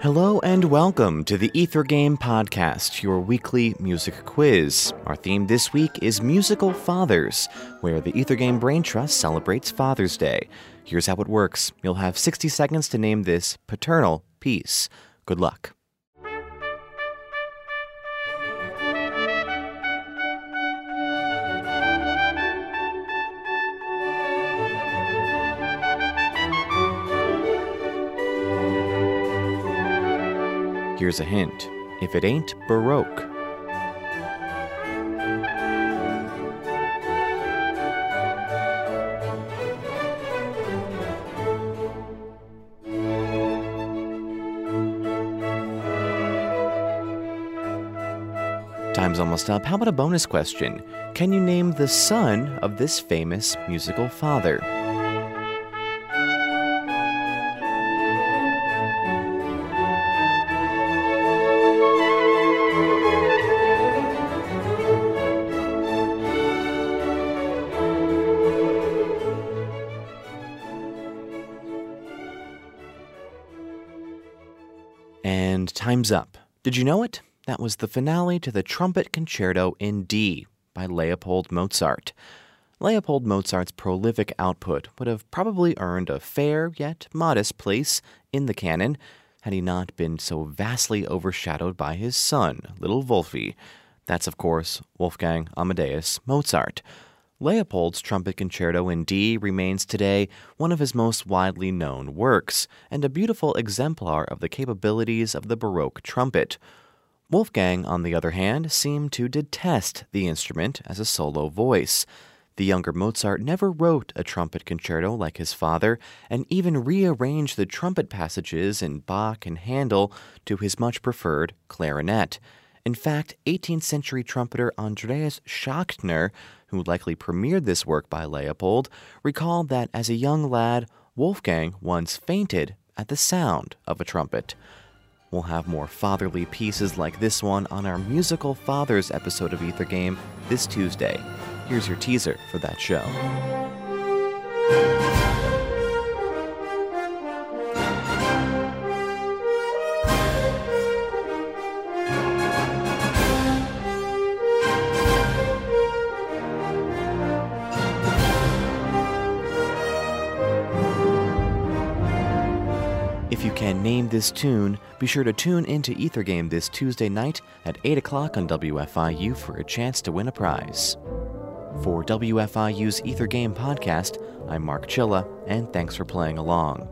Hello and welcome to the Ether Game Podcast, your weekly music quiz. Our theme this week is Musical Fathers, where the Ether Game Brain Trust celebrates Father's Day. Here's how it works you'll have 60 seconds to name this paternal piece. Good luck. Here's a hint if it ain't Baroque. Time's almost up. How about a bonus question? Can you name the son of this famous musical father? And time's up. Did you know it? That was the finale to the Trumpet Concerto in D by Leopold Mozart. Leopold Mozart's prolific output would have probably earned a fair yet modest place in the canon had he not been so vastly overshadowed by his son, little Wolfie. That's, of course, Wolfgang Amadeus Mozart. Leopold's Trumpet Concerto in D remains today one of his most widely known works, and a beautiful exemplar of the capabilities of the Baroque trumpet. Wolfgang, on the other hand, seemed to detest the instrument as a solo voice. The younger Mozart never wrote a trumpet concerto like his father, and even rearranged the trumpet passages in Bach and Handel to his much preferred clarinet. In fact, 18th century trumpeter Andreas Schachtner, who likely premiered this work by Leopold, recalled that as a young lad, Wolfgang once fainted at the sound of a trumpet. We'll have more fatherly pieces like this one on our Musical Fathers episode of Ether Game this Tuesday. Here's your teaser for that show. If you can name this tune, be sure to tune into Ether Game this Tuesday night at 8 o'clock on WFIU for a chance to win a prize. For WFIU's Ether Game podcast, I'm Mark Chilla, and thanks for playing along.